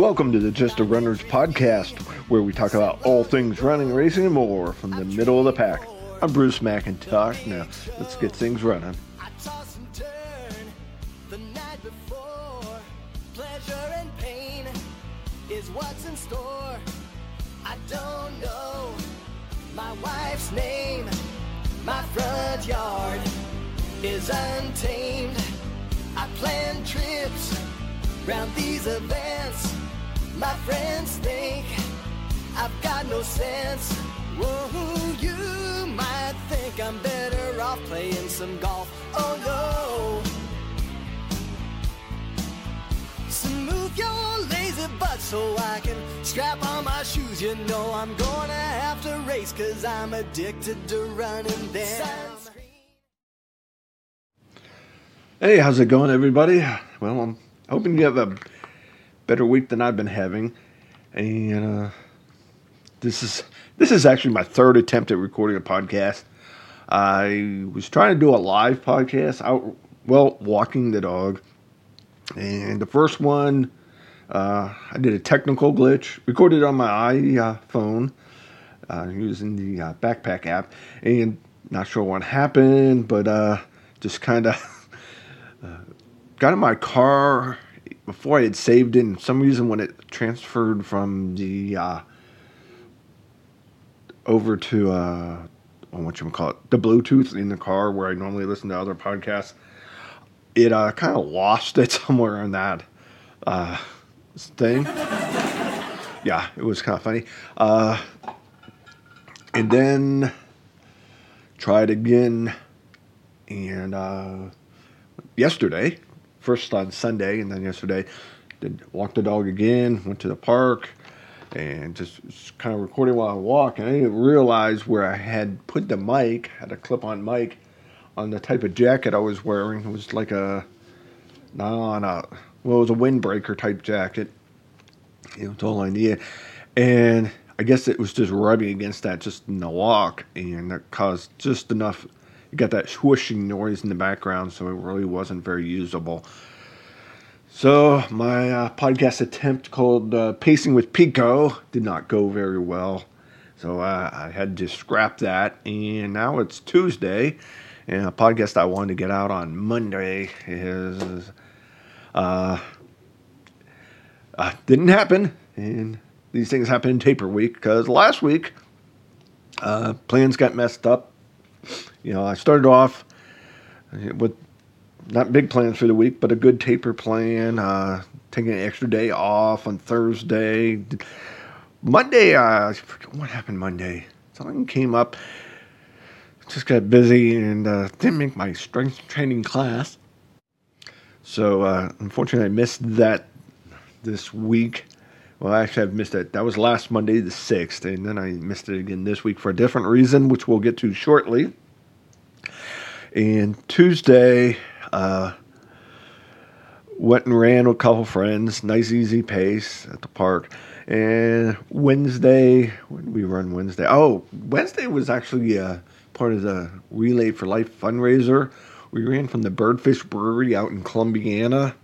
Welcome to the Just a Runners podcast, where we talk about all things running, racing, and more from the middle of the pack. I'm Bruce McIntosh. Now, let's get things running. I toss and turn the night before. Pleasure and pain is what's in store. I don't know my wife's name. My front yard is untamed. I plan trips round these events. My friends think I've got no sense. Whoa, you might think I'm better off playing some golf. Oh no. So move your lazy butt so I can strap on my shoes. You know I'm gonna have to race cause I'm addicted to running down. Hey, how's it going, everybody? Well, I'm hoping you have a better week than I've been having, and uh, this is this is actually my third attempt at recording a podcast. I was trying to do a live podcast out, well, walking the dog, and the first one uh, I did a technical glitch, recorded on my iPhone uh, using the uh, backpack app, and not sure what happened, but uh, just kind of. got in my car before I had saved. And some reason when it transferred from the uh, over to uh, what you call it, the Bluetooth in the car where I normally listen to other podcasts, it uh, kind of lost it somewhere in that uh, thing. yeah, it was kind of funny. Uh, and then tried again, and uh, yesterday first on Sunday, and then yesterday, did walk the dog again. Went to the park, and just, just kind of recording while I walk. And I didn't realize where I had put the mic, had a clip-on mic, on the type of jacket I was wearing. It was like a not on a well, it was a windbreaker type jacket. You know, it's all I needed, and I guess it was just rubbing against that just in the walk, and that caused just enough got that swooshing noise in the background, so it really wasn't very usable. So my uh, podcast attempt called uh, "Pacing with Pico" did not go very well, so uh, I had to scrap that. And now it's Tuesday, and a podcast I wanted to get out on Monday is uh, uh, didn't happen, and these things happen in taper week because last week uh, plans got messed up you know, I started off with not big plans for the week, but a good taper plan. Uh, taking an extra day off on Thursday. Monday, uh, what happened Monday. Something came up. Just got busy and uh, didn't make my strength training class. So uh, unfortunately, I missed that this week. Well, actually, I've missed it. That was last Monday, the 6th, and then I missed it again this week for a different reason, which we'll get to shortly. And Tuesday, uh, went and ran with a couple friends, nice easy pace at the park. And Wednesday, when we run Wednesday? Oh, Wednesday was actually uh, part of the Relay for Life fundraiser. We ran from the Birdfish Brewery out in Columbiana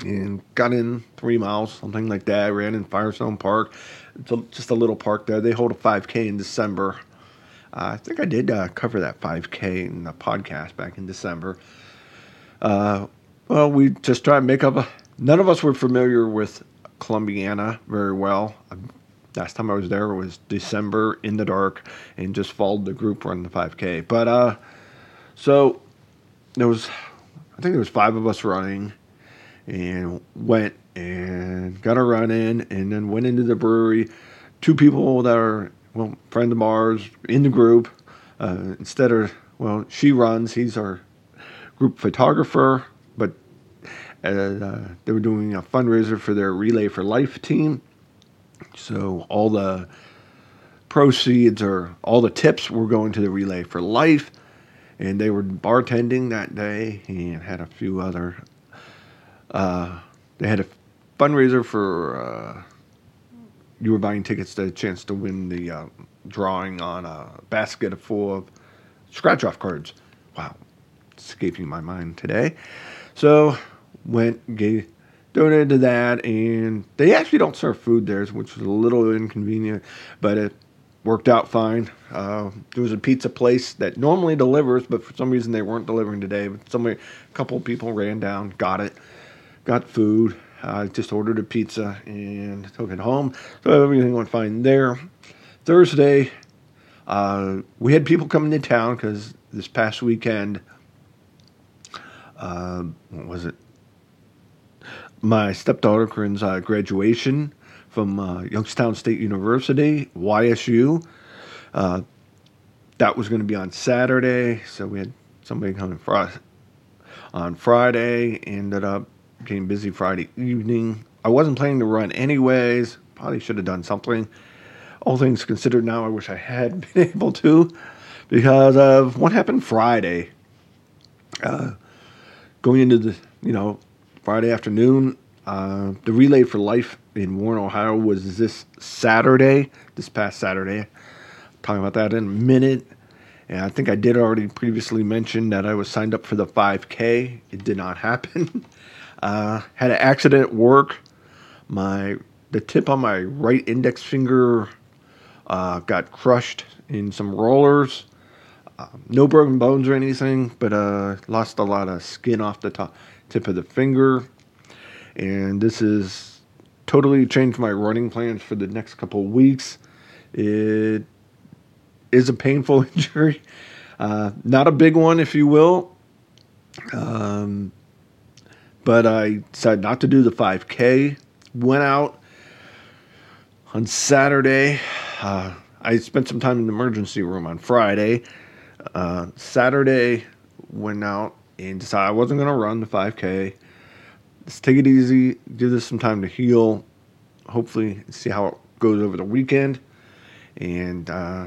and got in three miles, something like that. Ran in Firestone Park. It's a, just a little park there. They hold a 5K in December. Uh, I think I did uh, cover that 5K in the podcast back in December. Uh, well, we just try to make up. A, none of us were familiar with Columbiana very well. Last time I was there was December in the dark, and just followed the group run the 5K. But uh, so there was, I think there was five of us running, and went and got a run in, and then went into the brewery. Two people that are well, friend of ours in the group. Uh, instead of, well, she runs, he's our group photographer, but uh, they were doing a fundraiser for their Relay for Life team. So all the proceeds or all the tips were going to the Relay for Life. And they were bartending that day and had a few other. Uh, they had a fundraiser for uh, you were buying tickets to a chance to win the uh, drawing on a basket full of scratch off cards. Wow, escaping my mind today. So went gave donated to that, and they actually don't serve food there, which was a little inconvenient, but it worked out fine. Uh, there was a pizza place that normally delivers, but for some reason they weren't delivering today. But somebody, a couple people ran down, got it, got food. I just ordered a pizza and took it home. So everything went fine there. Thursday, uh, we had people coming to town because this past weekend, uh, what was it? My stepdaughter Corinne's uh, graduation from uh, Youngstown State University, YSU. Uh, that was going to be on Saturday, so we had somebody coming for us on Friday. Ended up getting busy Friday evening. I wasn't planning to run anyways. Probably should have done something. All things considered, now I wish I had been able to because of what happened Friday. Uh, going into the, you know, Friday afternoon, uh, the Relay for Life in Warren, Ohio was this Saturday, this past Saturday. talking about that in a minute. And I think I did already previously mention that I was signed up for the 5K. It did not happen. Uh, had an accident at work. My the tip on my right index finger uh, got crushed in some rollers. Uh, no broken bones or anything, but uh, lost a lot of skin off the top tip of the finger. And this has totally changed my running plans for the next couple weeks. It is a painful injury, uh, not a big one, if you will. Um, but I decided not to do the 5K. Went out on Saturday. Uh, I spent some time in the emergency room on Friday. Uh, Saturday, went out and decided I wasn't going to run the 5K. Let's take it easy, give this some time to heal. Hopefully, see how it goes over the weekend. And uh,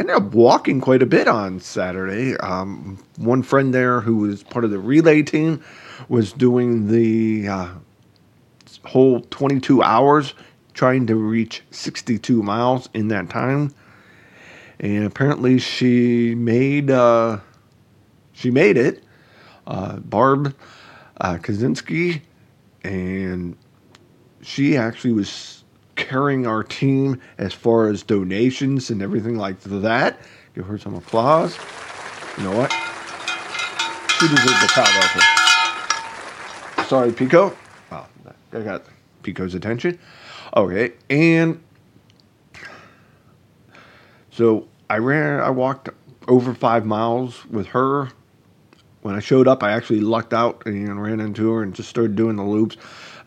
ended up walking quite a bit on Saturday. Um, one friend there who was part of the relay team was doing the uh, whole 22 hours, trying to reach 62 miles in that time. And apparently, she made uh, she made it. Uh, Barb uh, Kaczynski, and she actually was carrying our team as far as donations and everything like that. Give her some applause. You know what? She deserves a out Sorry, Pico. Wow, I got Pico's attention. Okay, and so I ran, I walked over five miles with her. When I showed up, I actually lucked out and ran into her and just started doing the loops.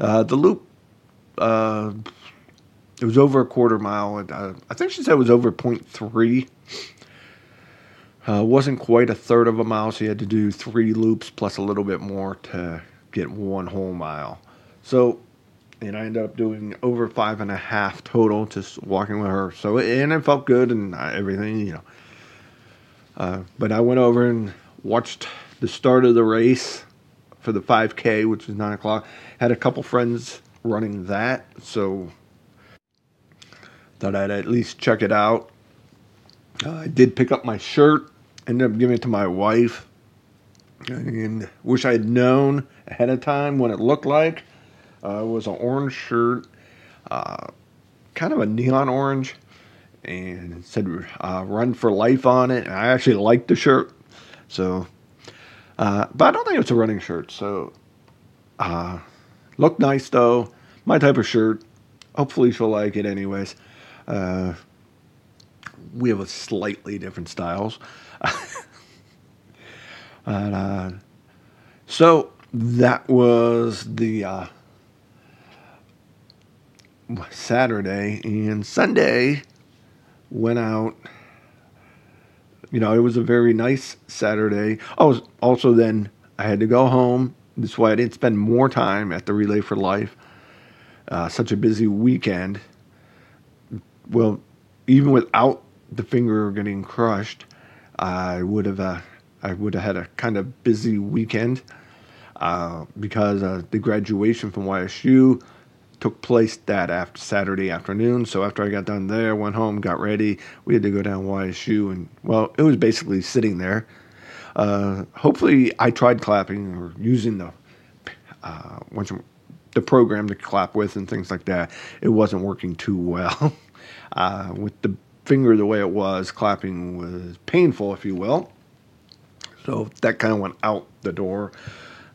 Uh, the loop, uh, it was over a quarter mile. And, uh, I think she said it was over 0.3. Uh, wasn't quite a third of a mile, so you had to do three loops plus a little bit more to get one whole mile. So, and I ended up doing over five and a half total, just walking with her. So, and it felt good and everything, you know. Uh, but I went over and watched the start of the race for the 5K, which was nine o'clock. Had a couple friends running that, so Thought I'd at least check it out. Uh, I did pick up my shirt, ended up giving it to my wife, and wish I had known ahead of time what it looked like. Uh, it was an orange shirt, uh, kind of a neon orange, and it said uh, "Run for Life" on it. And I actually liked the shirt, so. Uh, but I don't think it's a running shirt, so uh, looked nice though. My type of shirt. Hopefully she'll like it anyways. Uh, we have a slightly different styles. and, uh, so that was the uh, Saturday and Sunday went out. You know, it was a very nice Saturday. Oh, also then I had to go home. That's why I didn't spend more time at the Relay for Life. Uh, such a busy weekend well, even without the finger getting crushed, I would have uh, I would have had a kind of busy weekend uh, because uh, the graduation from YSU took place that after Saturday afternoon. So after I got done there, went home, got ready. We had to go down YSU, and well, it was basically sitting there. Uh, hopefully, I tried clapping or using the uh, once the program to clap with and things like that, it wasn't working too well. uh, with the finger the way it was, clapping was painful, if you will. So that kind of went out the door.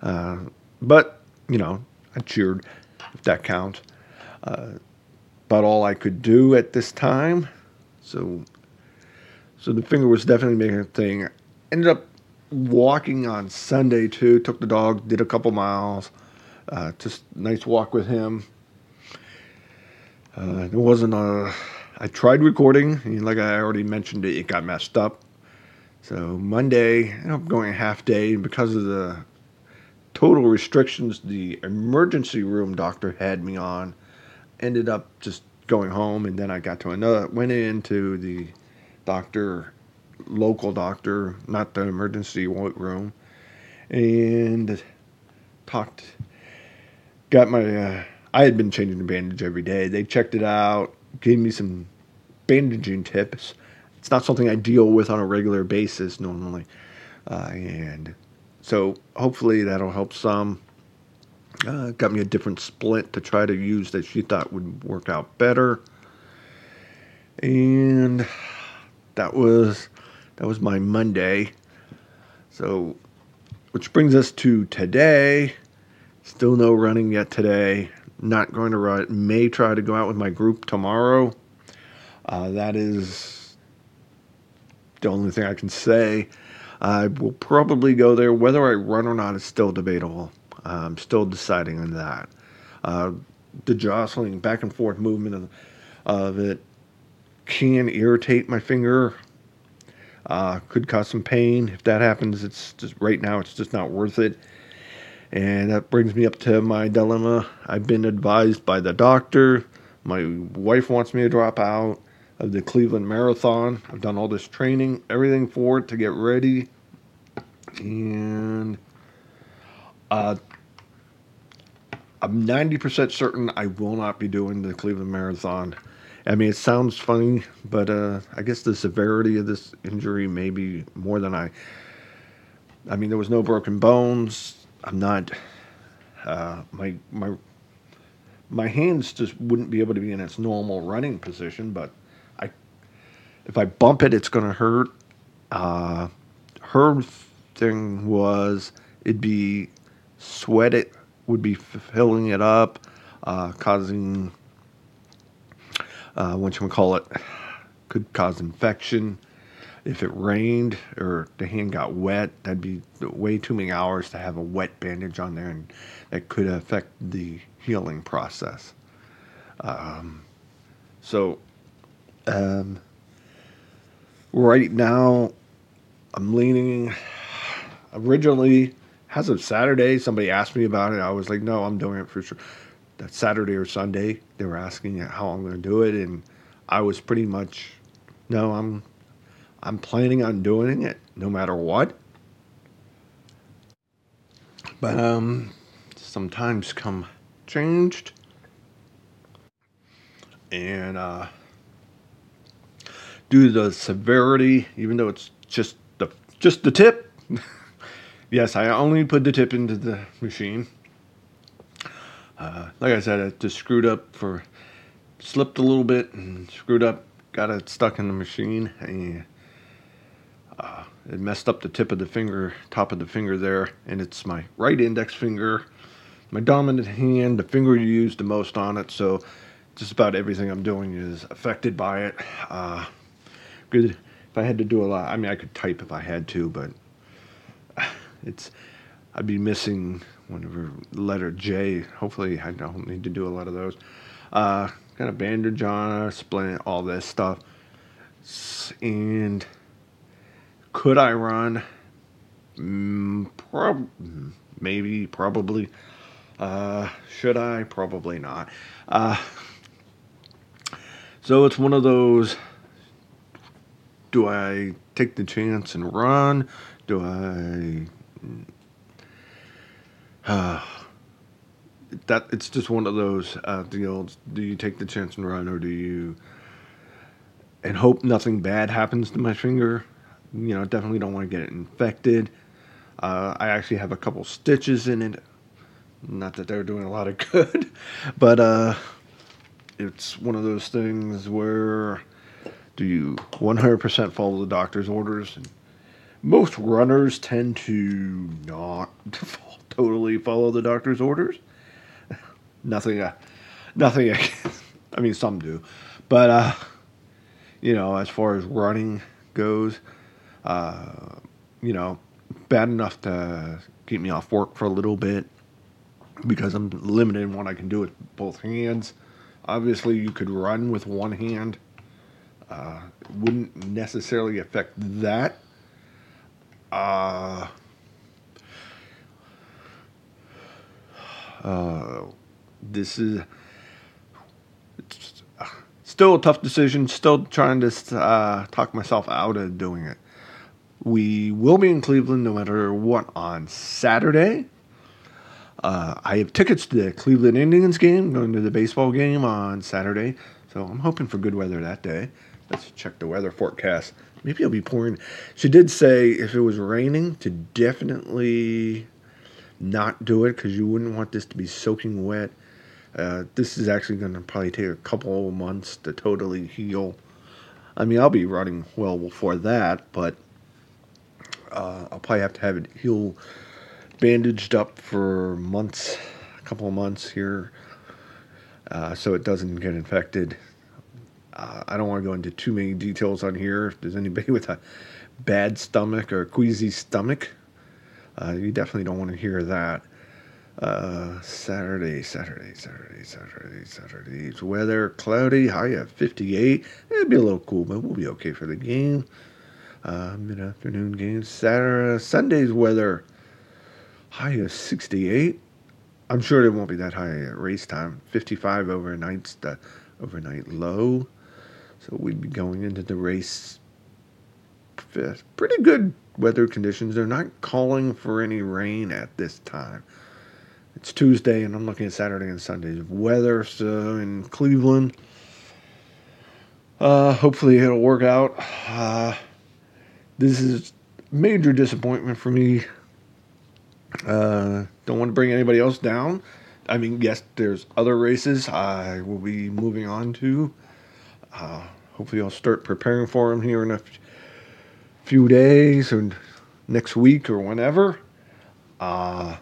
Uh, but, you know, I cheered, if that counts. Uh, about all I could do at this time. So, so the finger was definitely making a thing. Ended up walking on Sunday too. Took the dog, did a couple miles. Uh, just nice walk with him. Uh, it wasn't a. I tried recording, and like I already mentioned, it, it got messed up. So Monday, I'm going a half day, because of the total restrictions the emergency room doctor had me on, ended up just going home, and then I got to another. Went into the doctor, local doctor, not the emergency room, and talked. Got my. Uh, I had been changing the bandage every day. They checked it out, gave me some bandaging tips. It's not something I deal with on a regular basis normally, uh, and so hopefully that'll help some. Uh, got me a different split to try to use that she thought would work out better, and that was that was my Monday. So, which brings us to today. Still no running yet today. Not going to run. May try to go out with my group tomorrow. Uh, that is the only thing I can say. I will probably go there. Whether I run or not is still debatable. I'm still deciding on that. Uh, the jostling back and forth movement of, of it can irritate my finger. Uh, could cause some pain. If that happens, it's just right now. It's just not worth it. And that brings me up to my dilemma. I've been advised by the doctor. My wife wants me to drop out of the Cleveland Marathon. I've done all this training, everything for it to get ready. And uh, I'm 90% certain I will not be doing the Cleveland Marathon. I mean, it sounds funny, but uh, I guess the severity of this injury may be more than I. I mean, there was no broken bones. I'm not. Uh, my my my hands just wouldn't be able to be in its normal running position, but I if I bump it, it's gonna hurt. Uh, her thing was it'd be sweat. It would be filling it up, uh, causing uh, what you call it could cause infection. If it rained or the hand got wet, that'd be way too many hours to have a wet bandage on there, and that could affect the healing process. Um, so, um, right now, I'm leaning. Originally, as of Saturday, somebody asked me about it. I was like, no, I'm doing it for sure. That Saturday or Sunday, they were asking how I'm going to do it, and I was pretty much, no, I'm, I'm planning on doing it no matter what. But um, sometimes come changed, and uh, due to the severity, even though it's just the just the tip. yes, I only put the tip into the machine. Uh, like I said, it just screwed up for slipped a little bit and screwed up, got it stuck in the machine, and it messed up the tip of the finger, top of the finger there, and it's my right index finger, my dominant hand, the finger you use the most on it. So just about everything I'm doing is affected by it. Uh, good. If I had to do a lot, I mean, I could type if I had to, but it's I'd be missing whatever letter J. Hopefully, I don't need to do a lot of those. Uh, got a bandage on, splint, all this stuff, and could I run? Mm, prob- maybe, probably. Uh, should I? Probably not. Uh, so it's one of those. Do I take the chance and run? Do I? Uh, that it's just one of those uh, deals. Do you take the chance and run, or do you? And hope nothing bad happens to my finger. You know, definitely don't want to get it infected. Uh, I actually have a couple stitches in it Not that they're doing a lot of good, but uh, it's one of those things where do you 100% follow the doctor's orders? And most runners tend to not totally follow the doctor's orders. nothing, uh, nothing. I mean, some do, but uh, you know, as far as running goes, uh, you know, bad enough to keep me off work for a little bit because I'm limited in what I can do with both hands. Obviously, you could run with one hand. Uh, wouldn't necessarily affect that. Uh, uh, this is still a tough decision. Still trying to uh, talk myself out of doing it. We will be in Cleveland no matter what on Saturday. Uh, I have tickets to the Cleveland Indians game, going to the baseball game on Saturday. So I'm hoping for good weather that day. Let's check the weather forecast. Maybe it'll be pouring. She did say if it was raining to definitely not do it because you wouldn't want this to be soaking wet. Uh, this is actually going to probably take a couple months to totally heal. I mean, I'll be running well before that, but uh, I'll probably have to have it heal bandaged up for months, a couple of months here, uh, so it doesn't get infected. Uh, I don't want to go into too many details on here. If there's anybody with a bad stomach or queasy stomach, uh, you definitely don't want to hear that. Uh, Saturday, Saturday, Saturday, Saturday, Saturday's weather cloudy, high of 58. It'll be a little cool, but we'll be okay for the game. Uh, Mid afternoon game. Saturday, Sunday's weather high of 68. I'm sure it won't be that high at race time. 55 overnight's the overnight low. So we'd be going into the race fifth. Pretty good weather conditions. They're not calling for any rain at this time. It's Tuesday, and I'm looking at Saturday and Sunday's weather. So in Cleveland, uh, hopefully it'll work out. Uh, this is major disappointment for me. Uh, don't want to bring anybody else down. I mean, yes, there's other races I will be moving on to. Uh, hopefully, I'll start preparing for them here in a few days or next week or whenever. Uh,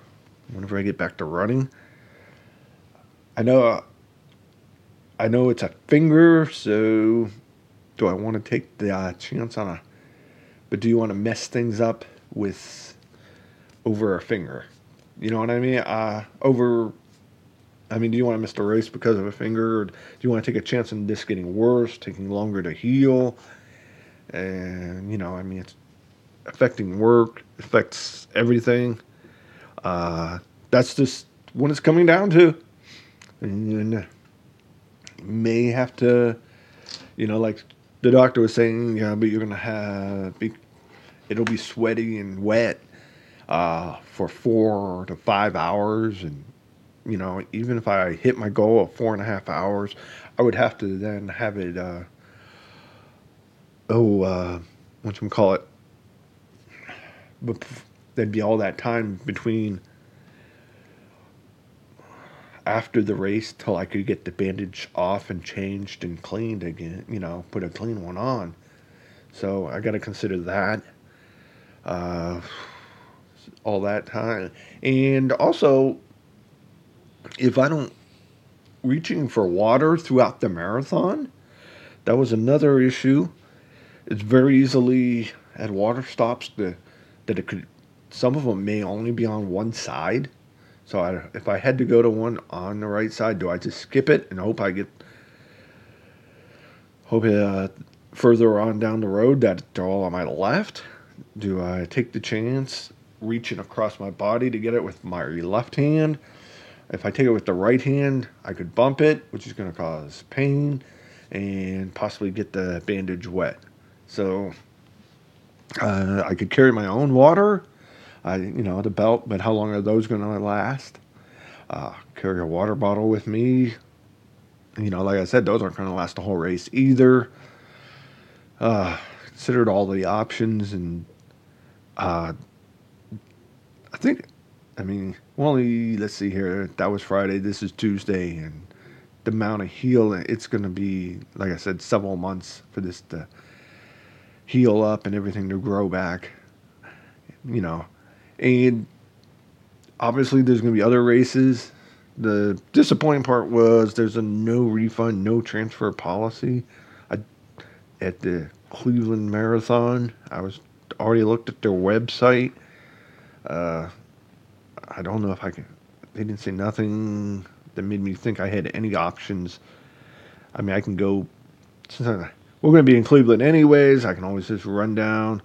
whenever I get back to running. I know. Uh, I know it's a finger, so do I want to take the uh, chance on a? But do you want to mess things up with over a finger? You know what I mean? Uh, over. I mean, do you want to miss the race because of a finger, or do you want to take a chance on this getting worse, taking longer to heal? And you know, I mean, it's affecting work, affects everything. Uh, that's just what it's coming down to. And may have to, you know, like the doctor was saying, yeah, but you're gonna have be, it'll be sweaty and wet uh, for four to five hours, and you know, even if I hit my goal of four and a half hours, I would have to then have it. Uh, oh, uh, what you call it? But there'd be all that time between after the race till I could get the bandage off and changed and cleaned again, you know, put a clean one on. So I got to consider that. Uh, all that time. And also, if I don't reaching for water throughout the marathon, that was another issue. It's very easily at water stops the, that it could, some of them may only be on one side. So I, if I had to go to one on the right side, do I just skip it and hope I get hope uh, further on down the road that they're all on my left? Do I take the chance reaching across my body to get it with my left hand? If I take it with the right hand, I could bump it, which is going to cause pain and possibly get the bandage wet. So uh, I could carry my own water I, you know, the belt, but how long are those going to last? Uh, carry a water bottle with me. You know, like I said, those aren't going to last the whole race either. Uh, considered all the options, and uh, I think I mean, well, only let's see here. That was Friday. This is Tuesday, and the amount of heal it's going to be, like I said, several months for this to heal up and everything to grow back. You know, and obviously there's going to be other races. The disappointing part was there's a no refund, no transfer policy. I, at the Cleveland Marathon, I was already looked at their website. Uh, I don't know if I can. They didn't say nothing that made me think I had any options. I mean, I can go. since We're going to be in Cleveland anyways. I can always just run down,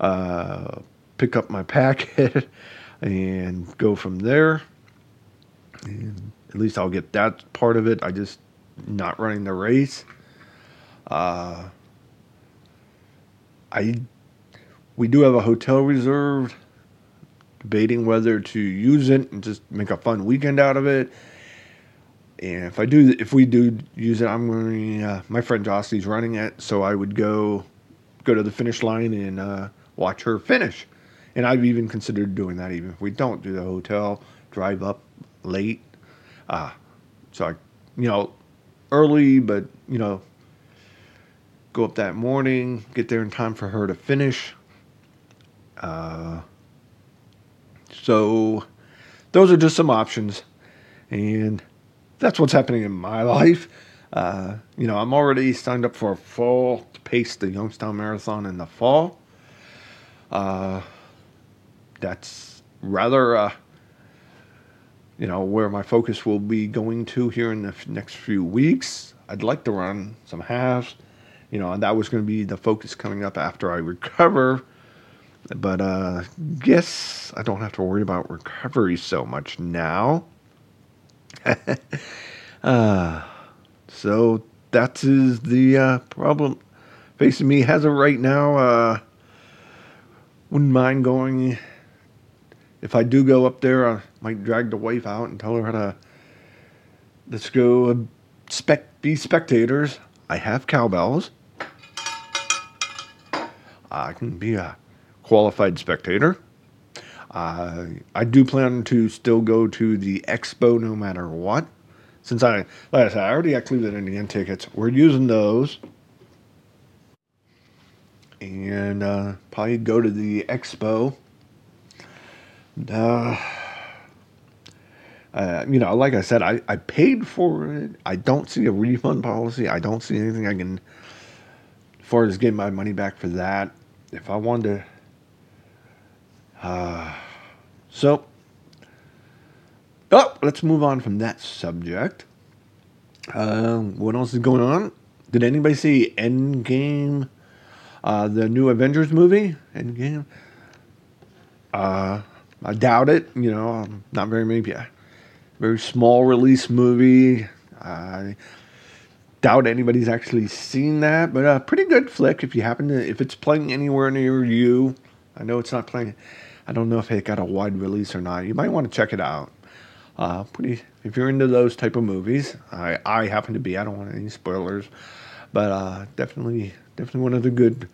uh, pick up my packet, and go from there. And at least I'll get that part of it. I just not running the race. Uh, I we do have a hotel reserved debating whether to use it and just make a fun weekend out of it. And if I do, if we do use it, I'm going. Uh, my friend Jocelyn's running it, so I would go go to the finish line and uh, watch her finish. And I've even considered doing that, even if we don't do the hotel, drive up late. Uh, so I, you know, early, but you know, go up that morning, get there in time for her to finish. Uh, so those are just some options. And that's what's happening in my life. Uh, you know, I'm already signed up for a fall to pace the Youngstown Marathon in the fall. Uh, that's rather, uh, you know, where my focus will be going to here in the f- next few weeks. I'd like to run some halves, you know, and that was going to be the focus coming up after I recover but uh, guess I don't have to worry about recovery so much now. uh, so that is the uh, problem facing me as of right now. Uh, wouldn't mind going. If I do go up there, I might drag the wife out and tell her how to. Let's go spec- be spectators. I have cowbells. I can be a qualified spectator. Uh, I do plan to still go to the expo no matter what. Since I, like I said, I already got Cleveland Indian tickets. We're using those. And uh, probably go to the expo. Uh, uh, you know, like I said, I, I paid for it. I don't see a refund policy. I don't see anything I can, as far as getting my money back for that. If I wanted to uh, so, oh, let's move on from that subject. Uh, what else is going on? Did anybody see Endgame, uh, the new Avengers movie? Endgame. Uh, I doubt it. You know, um, not very maybe a very small release movie. I doubt anybody's actually seen that, but a pretty good flick if you happen to if it's playing anywhere near you. I know it's not playing I don't know if it got a wide release or not. You might want to check it out. Uh, pretty. If you're into those type of movies, I I happen to be. I don't want any spoilers, but uh, definitely definitely one of the good.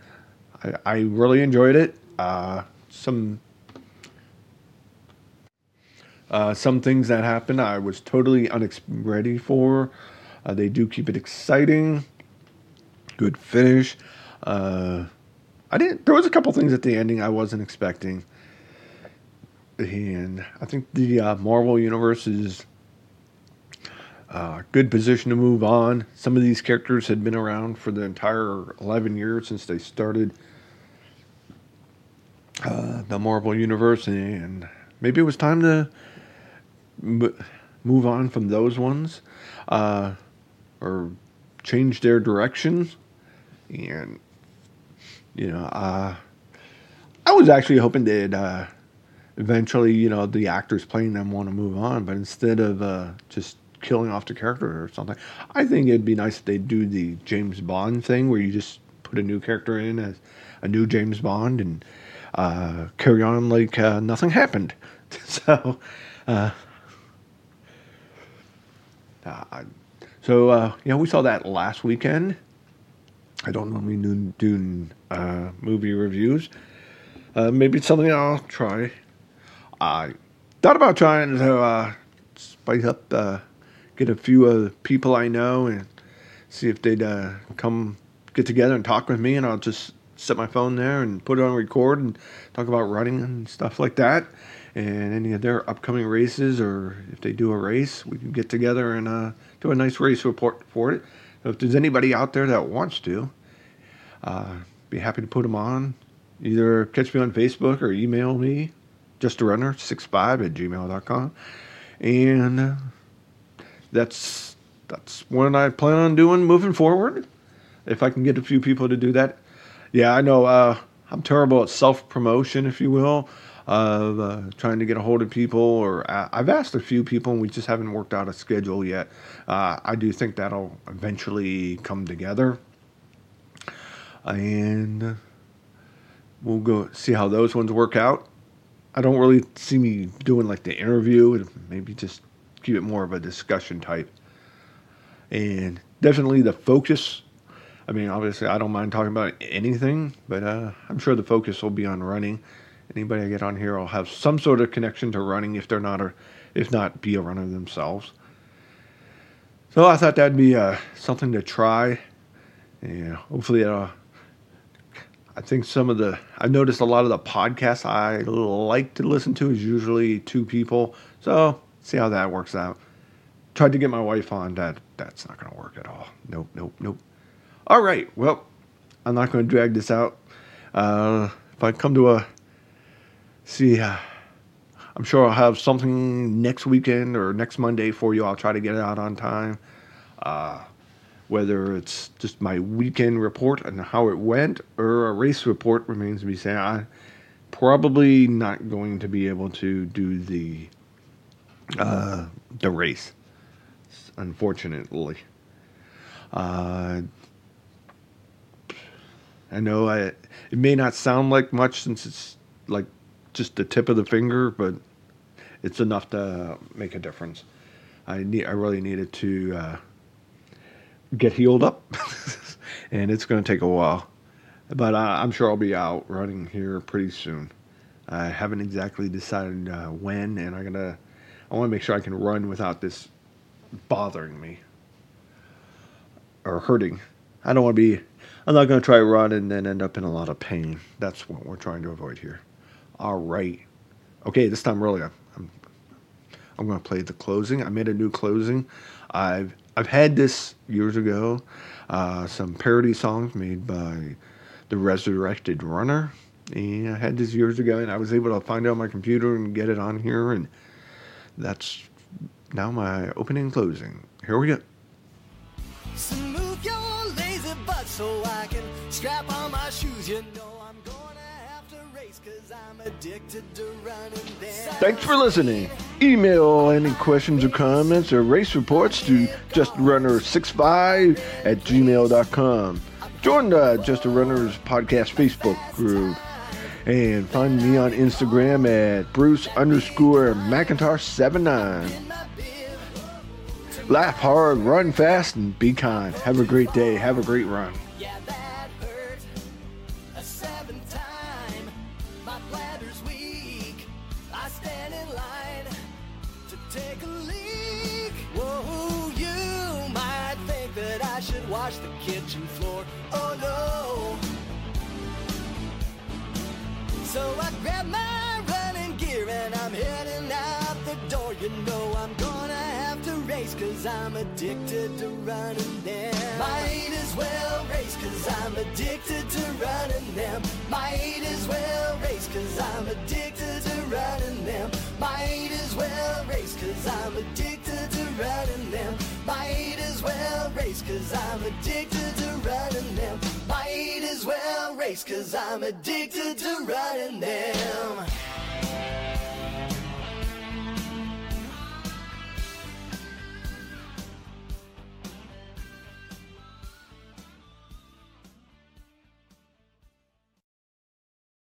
I, I really enjoyed it. Uh, some uh, some things that happened I was totally unready for. Uh, they do keep it exciting. Good finish. Uh, I didn't. There was a couple things at the ending I wasn't expecting and I think the uh, Marvel universe is uh, good position to move on. Some of these characters had been around for the entire 11 years since they started uh, the Marvel universe, and maybe it was time to move on from those ones uh, or change their direction. And you know, uh, I was actually hoping they'd uh, eventually, you know, the actors playing them want to move on. But instead of uh, just killing off the character or something, I think it'd be nice if they do the James Bond thing where you just put a new character in as a new James Bond and uh, carry on like uh, nothing happened. so, uh, so uh, you know, we saw that last weekend. I don't normally do, do uh, movie reviews. Uh, maybe it's something I'll try. I thought about trying to uh, spice up, uh, get a few of the people I know and see if they'd uh, come get together and talk with me, and I'll just set my phone there and put it on record and talk about running and stuff like that. And any of their upcoming races, or if they do a race, we can get together and uh, do a nice race report for it. So if there's anybody out there that wants to, uh, be happy to put them on. Either catch me on Facebook or email me, just a runner 65 at gmail.com. And uh, that's that's what I plan on doing moving forward. If I can get a few people to do that. Yeah, I know uh, I'm terrible at self promotion, if you will, of uh, trying to get a hold of people. Or uh, I've asked a few people, and we just haven't worked out a schedule yet. Uh, I do think that'll eventually come together, and we'll go see how those ones work out. I don't really see me doing like the interview, and maybe just keep it more of a discussion type. And definitely the focus. I mean, obviously, I don't mind talking about anything, but uh, I'm sure the focus will be on running. Anybody I get on here will have some sort of connection to running, if they're not, or if not, be a runner themselves. So I thought that'd be uh, something to try. Yeah, hopefully, uh, I think some of the I've noticed a lot of the podcasts I like to listen to is usually two people. So see how that works out. Tried to get my wife on that. That's not going to work at all. Nope, nope, nope. All right. Well, I'm not going to drag this out. Uh, if I come to a see, uh, I'm sure I'll have something next weekend or next Monday for you. I'll try to get it out on time. Uh, whether it's just my weekend report and how it went or a race report remains to be seen. I'm probably not going to be able to do the uh, the race, unfortunately. Uh, I know I, it may not sound like much since it's like just the tip of the finger, but it's enough to make a difference. I need I really needed to uh, get healed up, and it's going to take a while. But uh, I'm sure I'll be out running here pretty soon. I haven't exactly decided uh, when, and I'm gonna. I want to make sure I can run without this bothering me or hurting. I don't want to be. I'm not going to try to run and then end up in a lot of pain. That's what we're trying to avoid here. All right. Okay, this time really, I'm, I'm, going to play the closing. I made a new closing. I've I've had this years ago. Uh, some parody songs made by the Resurrected Runner. And I had this years ago, and I was able to find it on my computer and get it on here, and that's now my opening and closing. Here we go. So Thanks for listening. Email any questions or comments or race reports to justrunner65 at gmail.com. Join the Just a Runners podcast Facebook group. And find me on Instagram at Bruce underscore McIntosh79. Laugh hard, run fast, and be kind. Have a great day. Have a great run. Take a leak. Whoa, you might think that I should wash the kitchen floor. Oh no. So I grab my cause I'm addicted to running them. Might as well race cause I'm addicted to running them. Might as well race cause I'm addicted to running them. Might as well race cause I'm addicted to running them. Might as well race cause I'm addicted to running them. Might as well race cause I'm addicted to running them.